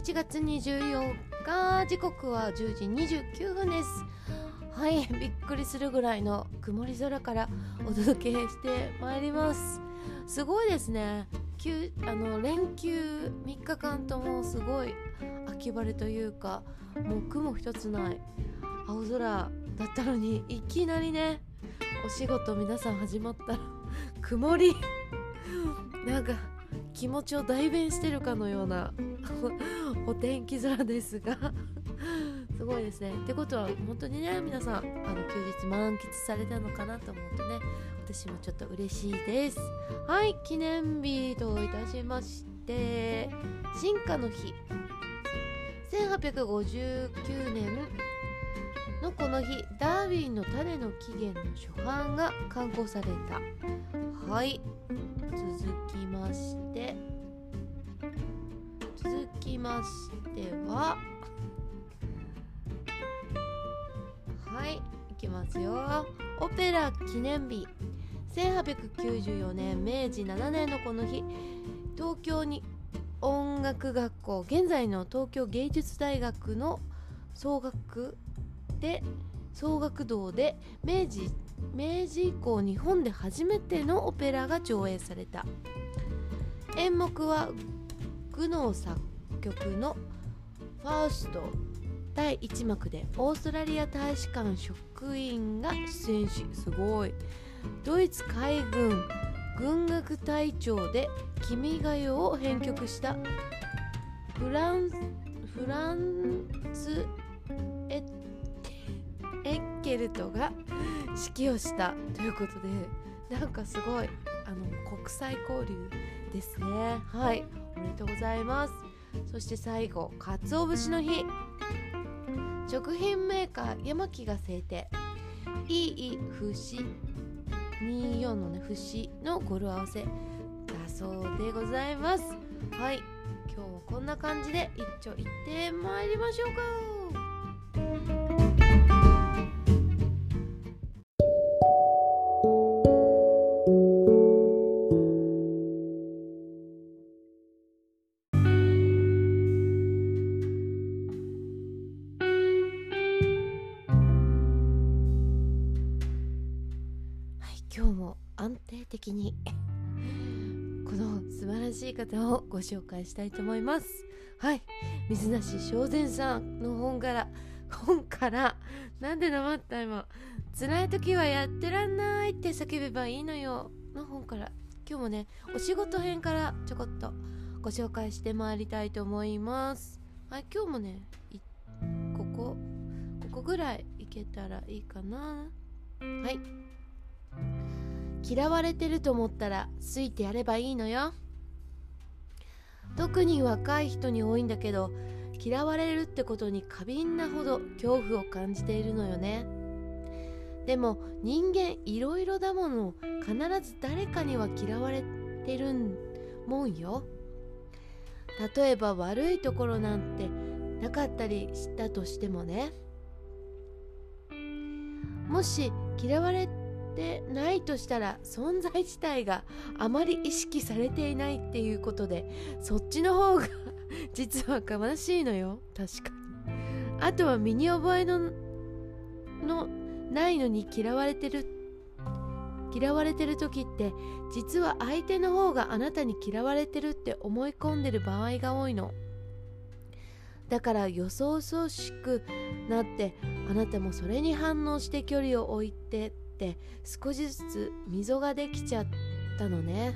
11月24日時刻は10時29分です。はいびっくりするぐらいの曇り空からお届けしてまいります。すごいですね。あの連休3日間ともすごい秋晴れというかもう雲一つない青空だったのにいきなりねお仕事皆さん始まったら曇り。なんか気持ちを代弁してるかのような お天気空ですがすごいですね。ってことは本当にね皆さんあの休日満喫されたのかなと思うとね私もちょっと嬉しいです。はい記念日といたしまして進化の日。1859年のこの日ダーウィンの種の起源の初版が刊行された。はい。続きまして続きましてははいいきますよ。オペラ記念日。1894年明治7年のこの日。東京に音楽学校現在の東京芸術大学の総学で総学堂で明治明治以降日本で初めてのオペラが上映された。演目はグノー作曲の「ファウスト」第1幕でオーストラリア大使館職員が出演しすごい。ドイツ海軍軍楽隊長で「君が代」を編曲した。フランフランスエッケルトが指揮をしたということでなんかすごいあの国際交流ですね。はい。おめでとうございます。そして最後鰹節の日。食品メーカー山木が制定。いい節24のね節の語呂合わせ。だそうでございます。はい。今日はこんな感じで一丁行ってまいりましょうか。ご紹介したいと思います。はい。水梨正善さんの本から 本からなんで黙った今。辛い時はやってらんないって叫べばいいのよの本から。今日もねお仕事編からちょこっとご紹介してまいりたいと思います。はい今日もねここここぐらいいけたらいいかな。はい。嫌われてると思ったら好いてやればいいのよ。特に若い人に多いんだけど嫌われるってことに過敏なほど恐怖を感じているのよね。でも人間いろいろだもの必ず誰かには嫌われてるもんよ。例えば悪いところなんてなかったりしたとしてもね。もし嫌われてないとしたら存在自体があまり意識されていないっていうことでそっちの方が実は悲しいのよ。確かに。あとは身に覚えののないのに嫌われてる嫌われてる時って実は相手の方があなたに嫌われてるって思い込んでる場合が多いの。だからよそよそしくなってあなたもそれに反応して距離を置いてって少しずつ溝ができちゃったのね。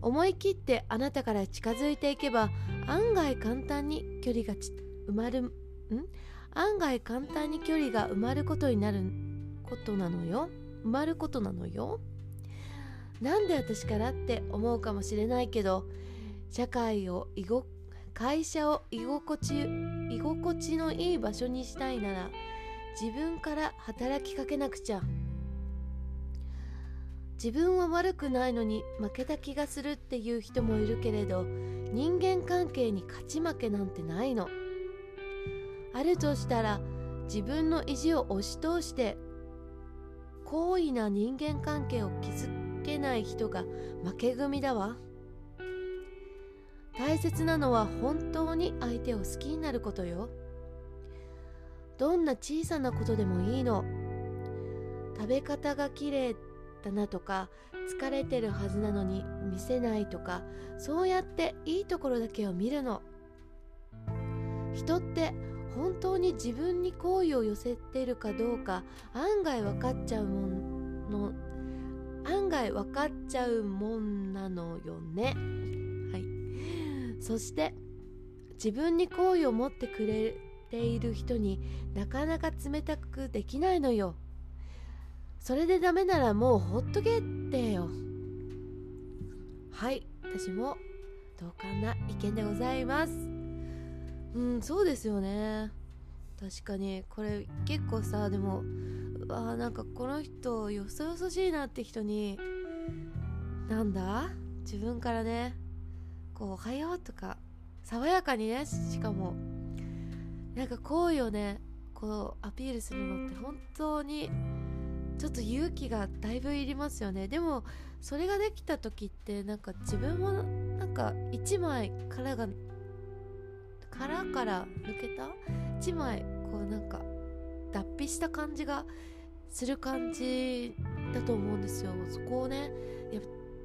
思い切ってあなたから近づいていけば案外簡単に距離が埋まるん？案外簡単に距離が埋まることになることなのよ。埋まることなのよ。なんで私からって思うかもしれないけど社会を居ご会社を居心地居心地のいい場所にしたいなら自分から働きかけなくちゃ。自分は悪くないのに負けた気がするっていう人もいるけれど人間関係に勝ち負けなんてないの。あるとしたら自分の意地を押し通して好意な人間関係を築けない人が負け組だわ。大切なのは本当に相手を好きになることよ。どんな小さなことでもいいの。食べ方が綺麗だなとか疲れてるはずなのに見せないとかそうやっていいところだけを見るの。人って本当に自分に好意を寄せてるかどうか案外分かっちゃうもんの案外分かっちゃうもんなのよね。はい。そして自分に好意を持ってくれている人になかなか冷たくできないのよ。それでダメならもうほっとけってよ。はい私も同感な意見でございます。うんそうですよね。確かにこれ結構さでもうわなんかこの人よそよそしいなって人になんだ？自分からねこう「おはよう」とか爽やかにねしかもなんか好意をねこうアピールするのって本当にちょっと勇気がだいぶいりますよね。でもそれができた時ってなんか自分もなんか1枚殻が殻から抜けた？1枚こうなんか脱皮した感じがする感じだと思うんですよ。そこをねや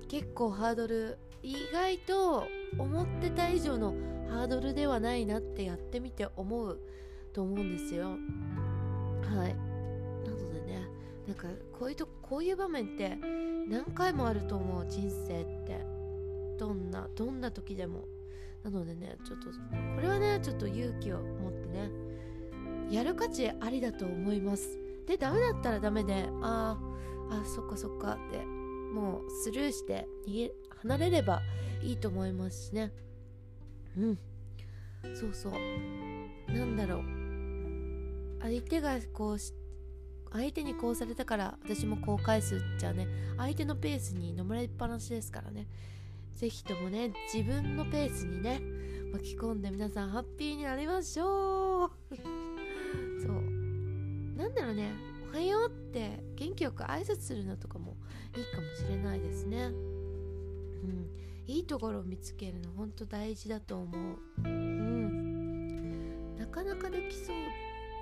結構ハードル意外と思ってた以上のハードルではないなってやってみて思うと思うんですよ。はい。なのでねなんかこういうとこういう場面って何回もあると思う人生って。どんなどんな時でも。なのでねちょっとこれはねちょっと勇気を持ってねやる価値ありだと思います。でダメだったらダメでああそっかそっかってもうスルーして逃げ離れればいいと思いますしね。うん。そうそう。なんだろう。相手がこう相手にこうされたから私もこう返すじゃね。相手のペースに飲まれっぱなしですからね。是非ともね自分のペースにね巻き込んで皆さんハッピーになりましょう。そう。なんだろうね。おはようって元気よく挨拶するのとかもいいかもしれないですね。うん。いいところを見つけるのほんと大事だと思う。うん。なかなかできそうっ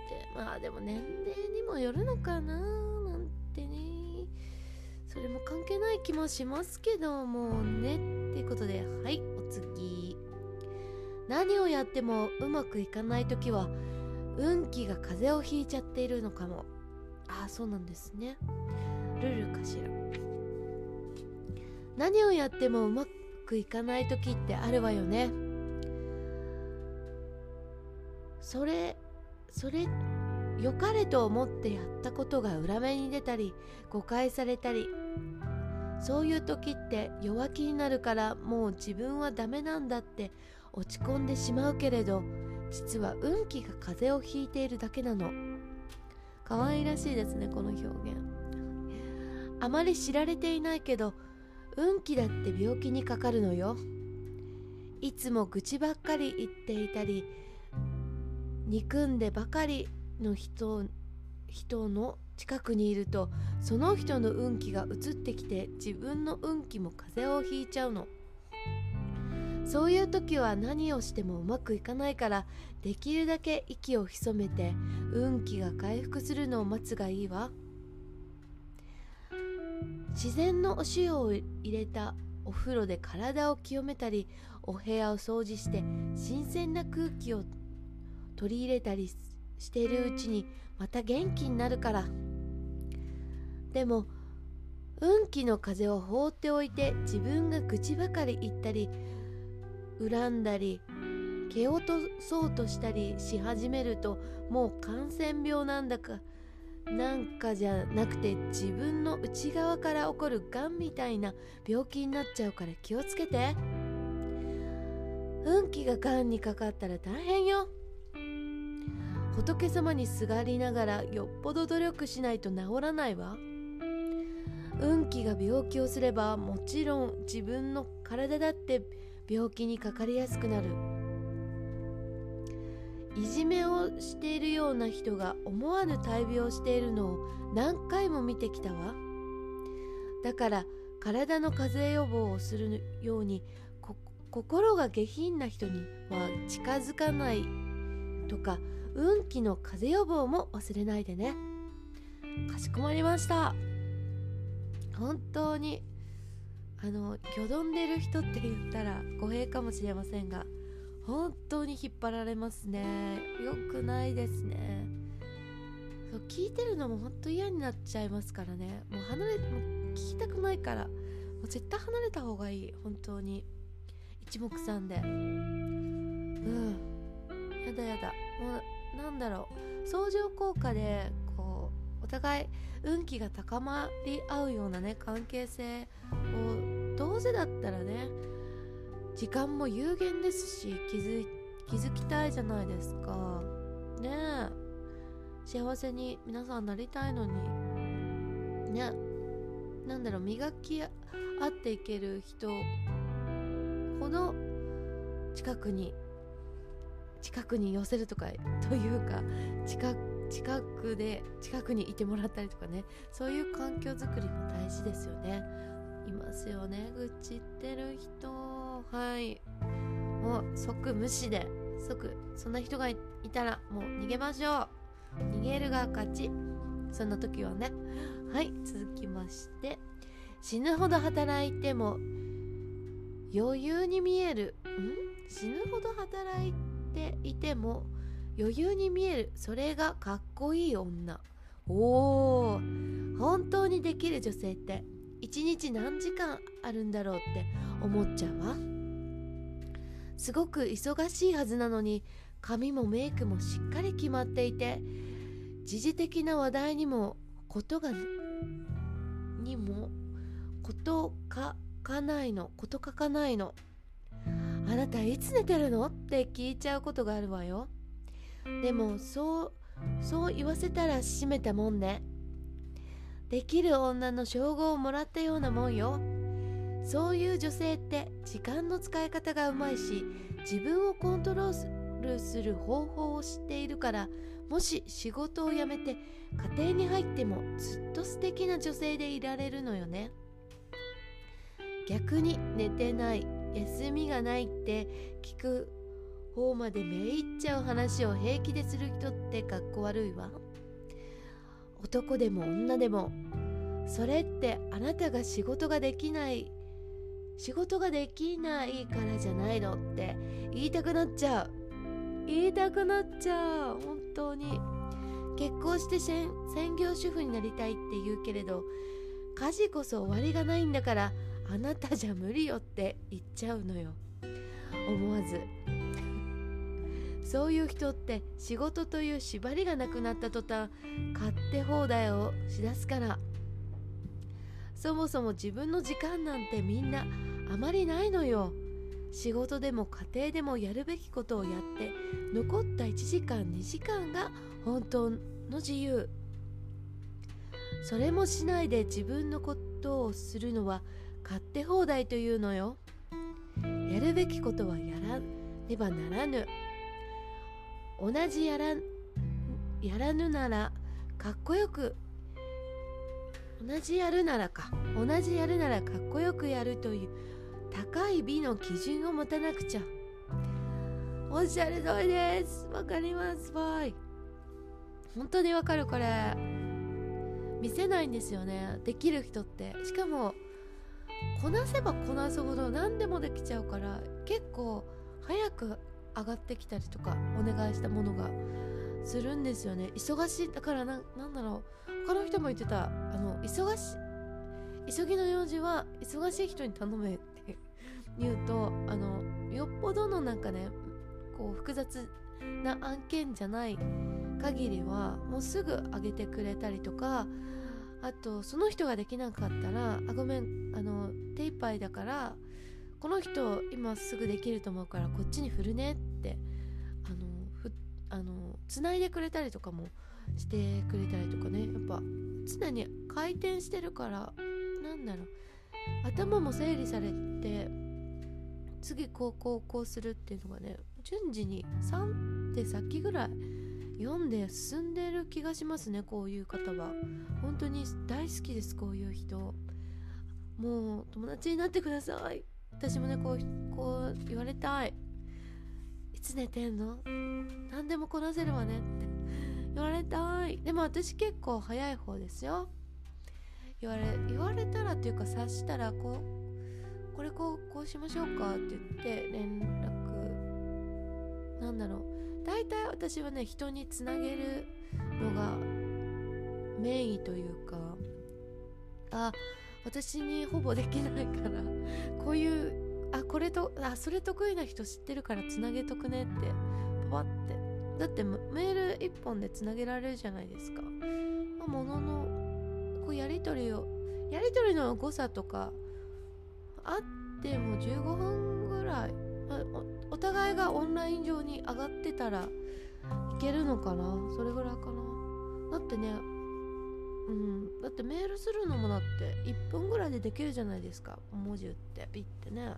て。まあでも年齢にもよるのかななんてね。それも関係ない気もしますけどもね。っていうことではいお次。何をやってもうまくいかない時は運気が風邪をひいちゃっているのかも。ああそうなんですね。ルルかしら。何をやってもうまくくいかない時ってあるわよね。それそれ良かれと思ってやったことが裏目に出たり誤解されたりそういう時って弱気になるからもう自分はダメなんだって落ち込んでしまうけれど実は運気が風邪をひいているだけなの。可愛らしいですねこの表現。あまり知られていないけど運気だって病気にかかるのよ。いつも愚痴ばっかり言っていたり憎んでばかりの人人の近くにいるとその人の運気が移ってきて自分の運気も風邪をひいちゃうの。そういう時は何をしてもうまくいかないからできるだけ息を潜めて運気が回復するのを待つがいいわ。自然のお塩を入れたお風呂で体を清めたりお部屋を掃除して新鮮な空気を取り入れたりしているうちにまた元気になるから。でも運気の風を放っておいて自分が愚痴ばかり言ったり恨んだり蹴落とそうとしたりし始めるともう感染病なんだかなんかじゃなくて自分の内側から起こるがんみたいな病気になっちゃうから気をつけて。運気ががんにかかったら大変よ。仏様にすがりながらよっぽど努力しないと治らないわ。運気が病気をすればもちろん自分の体だって病気にかかりやすくなる。いじめをしているような人が思わぬ大病をしているのを何回も見てきたわ。だから体の風邪予防をするように心が下品な人には近づかないとか運気の風邪予防も忘れないでね。かしこまりました。本当にあのよどんでる人って言ったら語弊かもしれませんが本当に引っ張られますね。よくないですね。そう聞いてるのも本当嫌になっちゃいますからね。もう離れもう聞きたくないから。もう絶対離れた方がいい。本当に。一目散で。うん。やだやだ。もうなんだろう。相乗効果でこうお互い運気が高まり合うようなね関係性をどうせだったらね時間も有限ですし気づ気づきたいじゃないですか。ねえ。幸せに皆さんなりたいのに。ね。なんだろう磨き合っていける人ほど近くに近くに寄せるとかというか近近くで近くにいてもらったりとかね。そういう環境づくりも大事ですよね。いますよね。愚痴ってる人。はい。もう即無視で即そんな人がいたらもう逃げましょう。逃げるが勝ち。そんな時はね。はい続きまして。死ぬほど働いても余裕に見える。ん？死ぬほど働いていても余裕に見える。それがかっこいい女。おー。本当にできる女性って一日何時間あるんだろうって思っちゃうわ。すごく忙しいはずなのに髪もメイクもしっかり決まっていて時事的な話題にもことがにもこと書かないのこと書かないの。あなたいつ寝てるのって聞いちゃうことがあるわよ。でもそうそう言わせたら閉めたもんね。できる女の称号をもらったようなもんよ。そういう女性って時間の使い方がうまいし自分をコントロールする方法を知っているからもし仕事を辞めて家庭に入ってもずっと素敵な女性でいられるのよね。逆に寝てない休みがないって聞く方までめいっちゃう話を平気でする人ってかっこ悪いわ。男でも女でもそれってあなたが仕事ができない仕事ができないからじゃないのって言いたくなっちゃう。言いたくなっちゃう。本当に。結婚して専業主婦になりたいって言うけれど家事こそ終わりがないんだからあなたじゃ無理よって言っちゃうのよ。思わず。そういう人って仕事という縛りがなくなった途端勝手放題をしだすから。そもそも自分の時間なんてみんなあまりないのよ。仕事でも家庭でもやるべきことをやって残った1時間2時間が本当の自由。それもしないで自分のことをするのは勝手放題というのよ。やるべきことはやらねばならぬ。同じやらやらぬならかっこよく同じやるならか同じやるならかっこよくやるという高い美の基準を持たなくちゃ。おっしゃる通りです。わかります。わい本当にわかるこれ。見せないんですよね。できる人って。しかもこなせばこなすほど何でもできちゃうから結構早く上がってきたりとかお願いしたものがするんですよね。忙しい。だからななんだろう。他の人も言ってた。あの忙し急ぎの用事は忙しい人に頼めって言うとあのよっぽどのなんかねこう複雑な案件じゃない限りはもうすぐ上げてくれたりとかあとその人ができなかったら「あごめんあの手一杯だからこの人今すぐできると思うからこっちに振るね」ってあのふあの繋いでくれたりとかもしてくれたりとかね。やっぱ常に回転してるからなんだろう。頭も整理されて次こうこうこうするっていうのがね順次に3手先ぐらい読んで進んでる気がしますねこういう方は。本当に大好きですこういう人。もう友達になってください。私もねこうこう言われたい。いつ寝てんの？何でもこなせるわねって。言われたい。でも私結構早い方ですよ。言われ言われたらっていうか察したらこうこれこうこうしましょうかって言って連絡。なんだろう。大体私はね人につなげるのが名義というか。あ私にほぼできないからこういうあこれとあそれ得意な人知ってるからつなげとくねってパパって。だってメール1本でつなげられるじゃないですか。まあもののこうやり取りをやり取りの誤差とかあっても15分ぐらい、おお互いがオンライン上に上がってたらいけるのかな。それぐらいかな。だってねうん。だってメールするのもだって1分ぐらいでできるじゃないですか。文字打ってピッてね。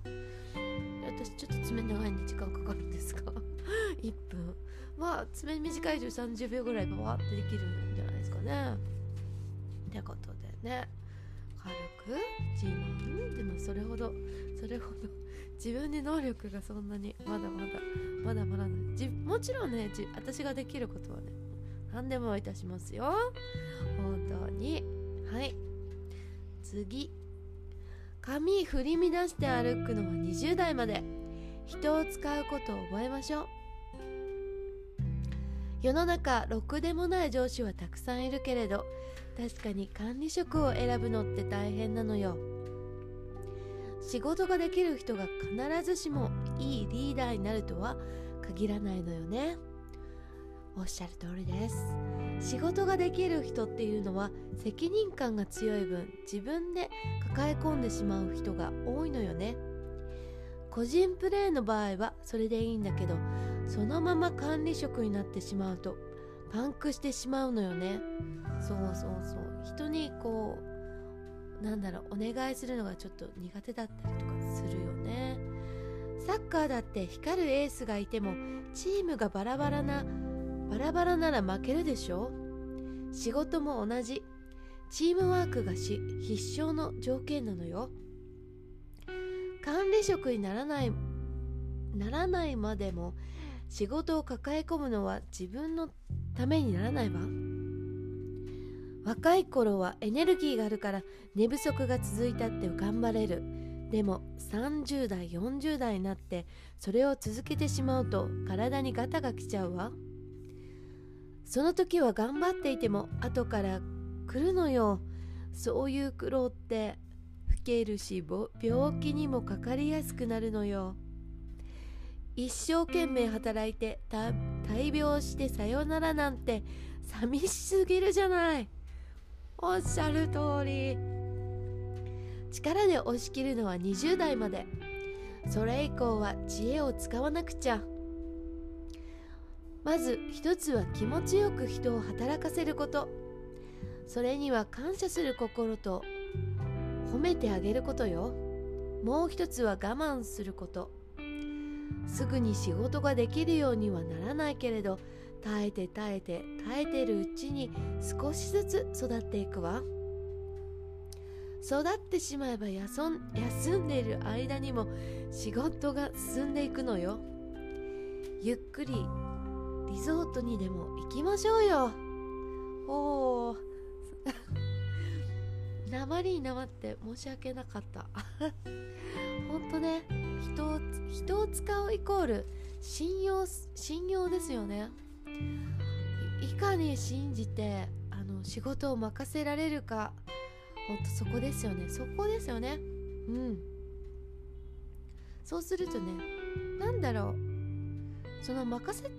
私ちょっと爪長いんで時間かかるんですか1 分。まあ爪短い130秒ぐらいバワってできるんじゃないですかね。ってことでね。軽く自慢。でもそれほどそれほど自分に能力がそんなにまだまだまだまだもちろんね私ができることはね何でもいたしますよ。本当に。はい。次。髪振り乱して歩くのは20代まで。人を使うことを覚えましょう。世の中ろくでもない上司はたくさんいるけれど確かに管理職を選ぶのって大変なのよ。仕事ができる人が必ずしもいいリーダーになるとは限らないのよね。おっしゃる通りです。仕事ができる人っていうのは責任感が強い分自分で抱え込んでしまう人が多いのよね。個人プレーの場合はそれでいいんだけどそのまま管理職になってしまうとパンクしてしまうのよね。そうそうそう。人にこうなんだろうお願いするのがちょっと苦手だったりとかするよね。サッカーだって光るエースがいてもチームがバラバラなバラバラなら負けるでしょ？仕事も同じ。チームワークがし必勝の条件なのよ。管理職にならないならないまでも仕事を抱え込むのは自分のためにならないわ。若い頃はエネルギーがあるから寝不足が続いたって頑張れる。でも30代40代になってそれを続けてしまうと体にガタが来ちゃうわ。その時は頑張っていても後から来るのよ。そういう苦労って老けるし病気にもかかりやすくなるのよ。一生懸命働いて大病してさよならなんて寂しすぎるじゃない。おっしゃる通り。力で押し切るのは20代まで。それ以降は知恵を使わなくちゃ。まず一つは気持ちよく人を働かせること。それには感謝する心と褒めてあげることよ。もう一つは我慢すること。すぐに仕事ができるようにはならないけれど耐えて耐えて耐えてるうちに少しずつ育っていくわ。育ってしまえば休ん休んでいる間にも仕事が進んでいくのよ。ゆっくりリゾートにでも行きましょうよ。おお 鉛になまって申し訳なかった。ほんとね人を人を使うイコール信用信用ですよね。いかに信じてあの仕事を任せられるかほんとそこですよね。そこですよね。うん。そうするとね何だろう。その任せ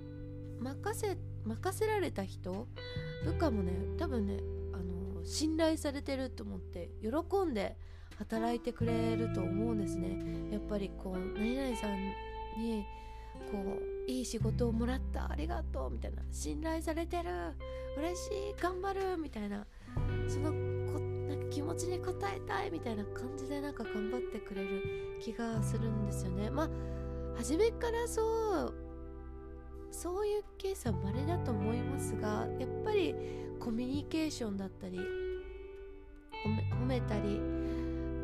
任せ任せられた人？部下もね多分ねあの信頼されてると思って喜んで働いてくれると思うんですね。やっぱりこう何々さんにこういい仕事をもらったありがとうみたいな。信頼されてる嬉しい頑張るみたいな。そのこなんか気持ちに応えたいみたいな感じでなんか頑張ってくれる気がするんですよね。まあ初めからそうそういうケースは稀だと思いますがやっぱりコミュニケーションだったり褒め褒めたり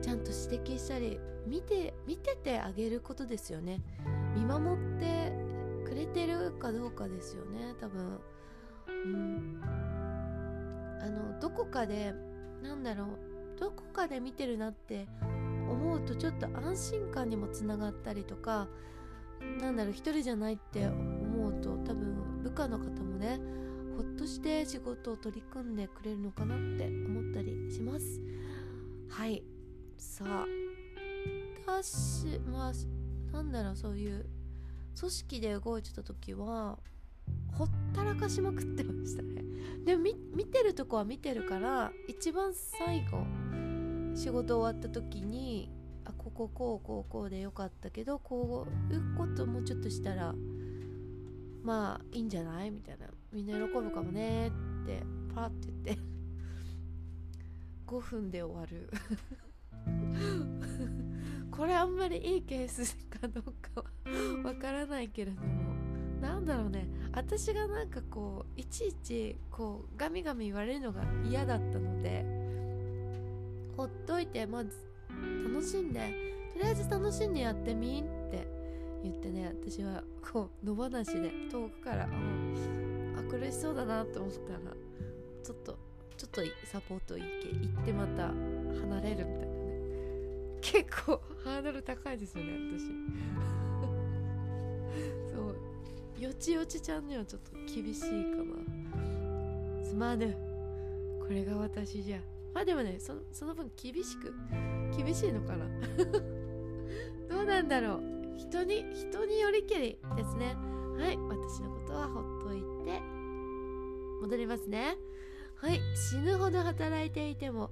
ちゃんと指摘したり見て見ててあげることですよね。見守ってくれてるかどうかですよね多分。うん。あのどこかでなんだろうどこかで見てるなって思うとちょっと安心感にもつながったりとかなんだろう一人じゃないってと多分部下の方もねほっとして仕事を取り組んでくれるのかなって思ったりします。はい。さあ私まあなんだろうそういう組織で動いてた時はほったらかしまくってましたね。でも見てるとこは見てるから一番最後仕事終わった時にあこここうこうこうでよかったけどこういうこともうちょっとしたらまあいいんじゃない？みたいな。みんな喜ぶかもね。ってパーって言って。5分で終わる。これあんまりいいケースかどうかは わからないけれども。なんだろうね。私がなんかこういちいちこうガミガミ言われるのが嫌だったのでほっといてまず楽しんで。とりあえず楽しんでやってみんって言ってね私はこう野放しで遠くからあ苦しそうだなと思ったらちょっとちょっとサポート行け行ってまた離れるみたいなね。結構ハードル高いですよね私。そう。よちよちちゃんにはちょっと厳しいかな。すまぬ。これが私じゃ。まあでもねその分厳しく厳しいのかな。どうなんだろう。人に人によりけりですね。はい私のことはほっといて戻りますね。はい死ぬほど働いていても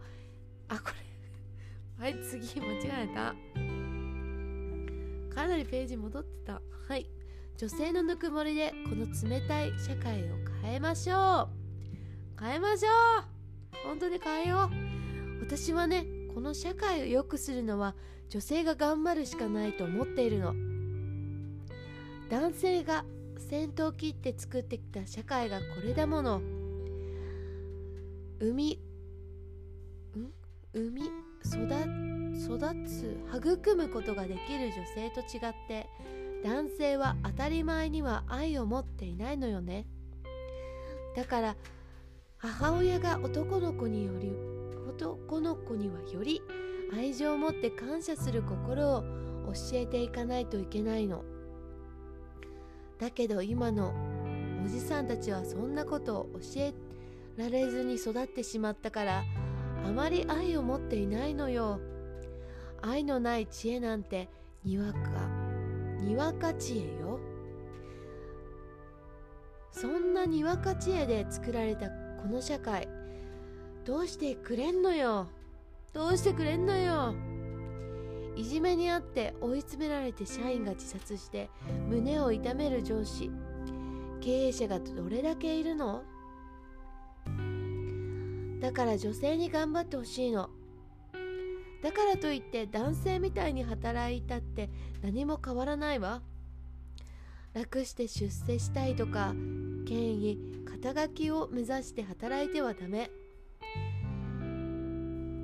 あこれ はい次間違えた。かなりページ戻ってた。はい女性のぬくもりでこの冷たい社会を変えましょう。変えましょう。本当に変えよう。私はねこの社会を良くするのは女性が頑張るしかないと思っているの。男性が先頭を切って作ってきた社会がこれだもの。生みん？生み育育つ育むことができる女性と違って男性は当たり前には愛を持っていないのよね。だから母親が男の子により男の子にはより愛情を持って感謝する心を教えていかないといけないの。だけど今のおじさんたちはそんなことを教えられずに育ってしまったからあまり愛を持っていないのよ。愛のない知恵なんてにわかにわか知恵よ。そんなにわか知恵で作られたこの社会どうしてくれんのよ。どうしてくれんのよ。いじめにあって追い詰められて社員が自殺して胸を痛める上司。経営者がどれだけいるの？だから女性に頑張ってほしいの。だからといって男性みたいに働いたって何も変わらないわ。楽して出世したいとか権威肩書きを目指して働いてはダメ。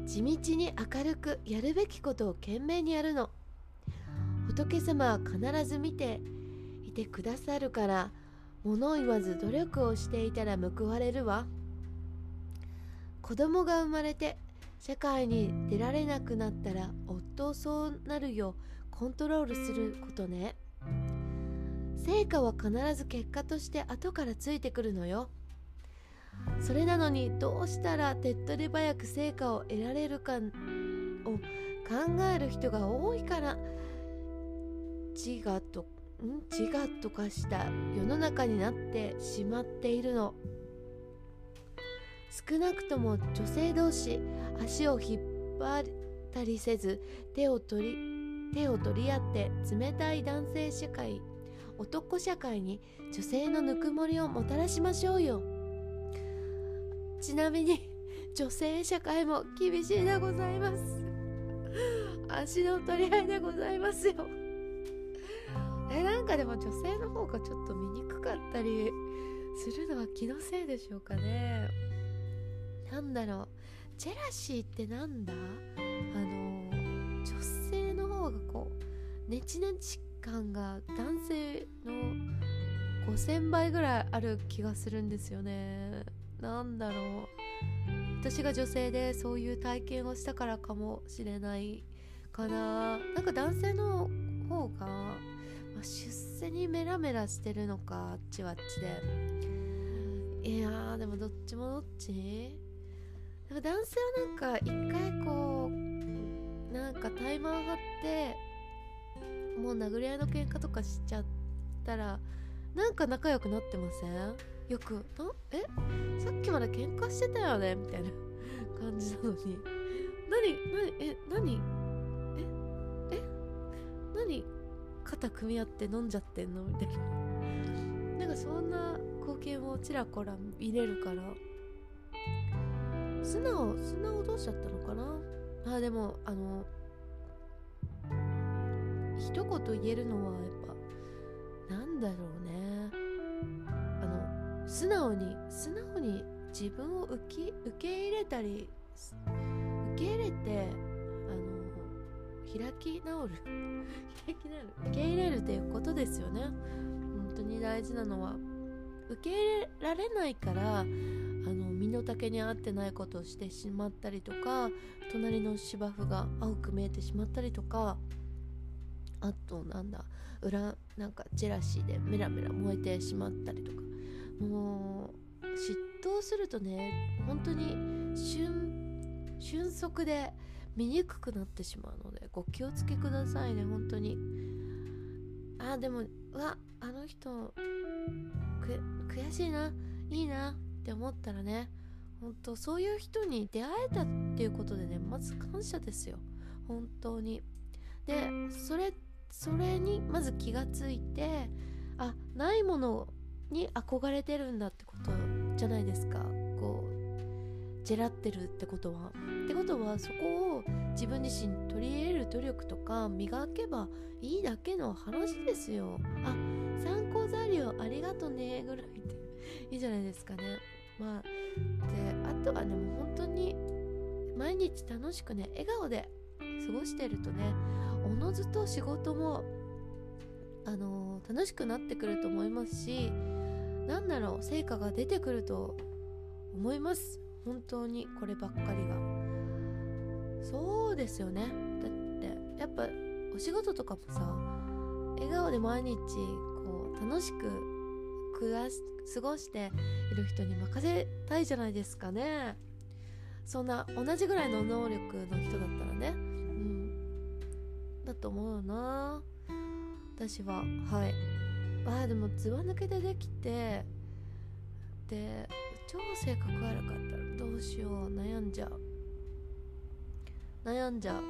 地道に明るくやるべきことを懸命にやるの。仏様は必ず見ていてくださるから物を言わず努力をしていたら報われるわ。子供が生まれて社会に出られなくなったら夫をそうなるようコントロールすることね。成果は必ず結果として後からついてくるのよ。それなのにどうしたら手っ取り早く成果を得られるかを考える人が多いから。自我とん？自我とかした世の中になってしまっているの。少なくとも女性同士足を引っ張ったりせず手を取り手を取り合って冷たい男性社会男社会に女性のぬくもりをもたらしましょうよ。ちなみに女性社会も厳しいでございます。足の取り合いでございますよ。えなんかでも女性の方がちょっと見にくかったりするのは気のせいでしょうかね。なんだろう。ジェラシーってなんだ？あのかこうネチネチ感が男性の5000倍ぐらいある気がするんですよね。なんだろう。私が女性でそういう体験をしたからかもしれないかな。なんか男性の方が、まあ、出世にメラメラしてるのかあっちはあっちで。いやーでもどっちもどっち？でも男性はなんか一回こうなんかタイマン張ってもう殴り合いの喧嘩とかしちゃったらなんか仲良くなってません？よく「なえさっきまで喧嘩してたよね」みたいな 感じなのに「何何え何？ええ？何？肩組み合って飲んじゃってんの?」みたいな。なんかそんな光景もちらほら見れるから。素直素直どうしちゃったのかな？あでもあの一言言えるのはやっぱなんだろう。素直に素直に自分を受け受け入れたり受け入れてあの開き直る。開き直る。受け入れるっていうことですよね。本当に大事なのは。受け入れられないからあの身の丈に合ってないことをしてしまったりとか隣の芝生が青く見えてしまったりとかあとなんだ裏なんかジェラシーでメラメラ燃えてしまったりとか。もう嫉妬するとね本当に瞬瞬足で見にくくなってしまうのでご気をつけくださいね本当に。あでもうわあの人悔しいないいなって思ったらね本当そういう人に出会えたっていうことでねまず感謝ですよ。本当に。でそれそれにまず気がついてあないものに憧れてるんだってことじゃないですか。こうジェラってるってことは。ってことはそこを自分自身取り入れる努力とか磨けばいいだけの話ですよ。あ参考材料ありがとねぐらいで。いいじゃないですかね。まあであとはねもう本当に毎日楽しくね笑顔で過ごしてるとねおのずと仕事もあのー、楽しくなってくると思いますしなんだろう成果が出てくると思います。本当にこればっかりがそうですよね。だってやっぱお仕事とかもさ笑顔で毎日こう楽しく暮らし過ごしている人に任せたいじゃないですかね。そんな同じぐらいの能力の人だったらね。うん。だと思うな。私は。はい。ああでもずば抜けでできてで超性格悪かったらどうしよう。悩んじゃう。悩んじゃう。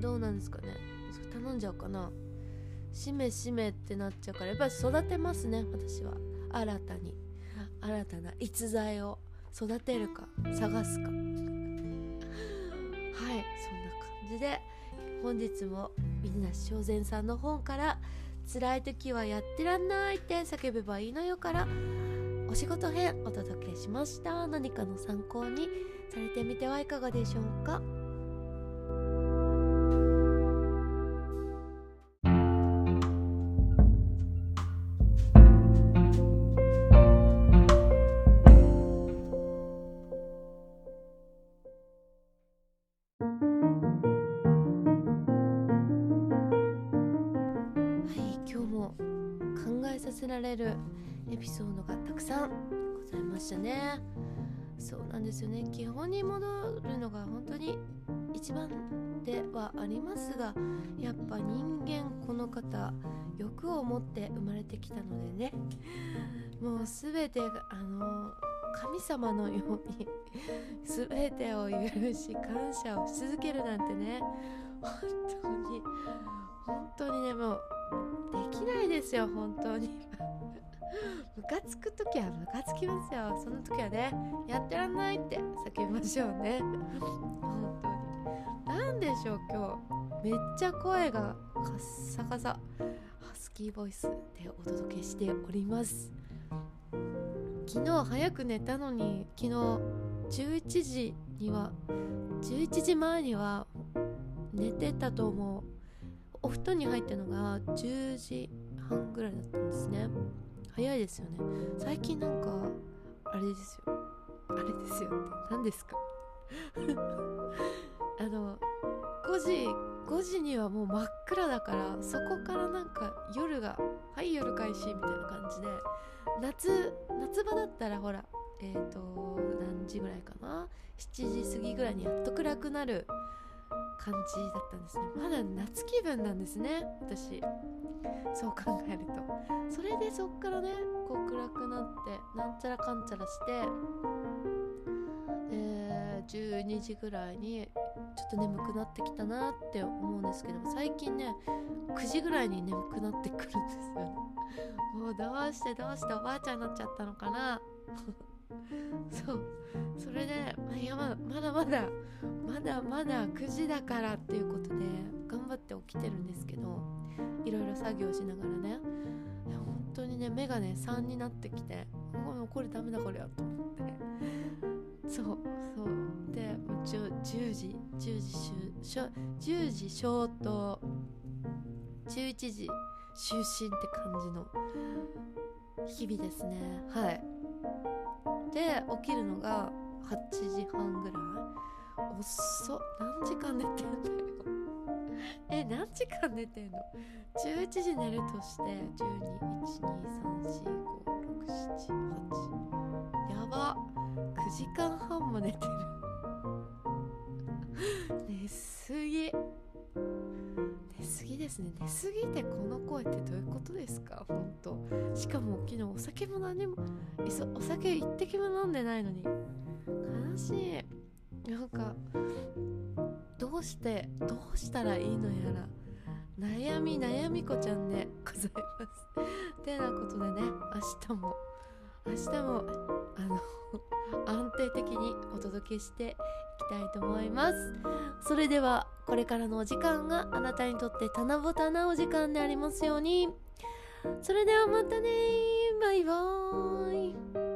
どうなんですかね。頼んじゃうかな。しめしめってなっちゃうからやっぱ育てますね私は。新たに。新たな逸材を。育てるか探すか。はいそんな感じで本日も水梨正善さんの本から「辛い時はやってらんない」って叫べばいいのよからお仕事編お届けしました。何かの参考にされてみてはいかがでしょうか？ピソードがたくさんございましたね。そうなんですよね。基本に戻るのが本当に一番ではありますがやっぱ人間この方欲を持って生まれてきたのでね。もう全てあの神様のように全てを許し感謝をし続けるなんてね。本当に本当にねもうできないですよ本当に。ムカつく時はムカつきますよ。その時はねやってらんないって叫びましょうね。本当に。何でしょう今日。めっちゃ声がカッサカサ。ハスキーボイスでお届けしております。昨日早く寝たのに昨日11時には11時前には寝てたと思う。お布団に入ったのが10時半ぐらいだったんですね。早いですよね。最近なんかあれですよ。あれですよって。何ですか？あの5時5時にはもう真っ暗だからそこからなんか夜が「はい夜開始」みたいな感じで夏夏場だったらほらえっ、ー、と何時ぐらいかな？7時過ぎぐらいにやっと暗くなる感じだったんですね。まだ夏気分なんですね私。そう考えると。それでそっからねこう暗くなってなんちゃらかんちゃらしてえ、12時ぐらいにちょっと眠くなってきたなって思うんですけども最近ね9時ぐらいに眠くなってくるんですよね。もうどうしてどうしておばあちゃんになっちゃったのかな。そう。それで、まあ、いやままだまだまだまだ9時だからっていうことで頑張って起きてるんですけどいろいろ作業しながらね。いや本当にね目がね3になってきてもうこれダメだこれやと思って。そうそう。で 10, 10時10時10時消灯。11時就寝って感じの日々ですね。はい。で起きるのが8時半ぐらい。遅っ。何時間寝てんだよ え何時間寝てんの？11時寝るとして1212345678やば。9時間半も寝てる。寝すぎ。寝すぎですね。寝すぎてこの声ってどういうことですか？本当。しかも昨日お酒も何もお酒一滴も飲んでないのに。悲しい。なんかどうしてどうしたらいいのやら。悩み悩み子ちゃんでございます。てなことでね明日も明日もあの 安定的にお届けしていきたいと思います。それではこれからのお時間があなたにとって棚ぼたなお時間でありますように。それではまたねバイバーイ。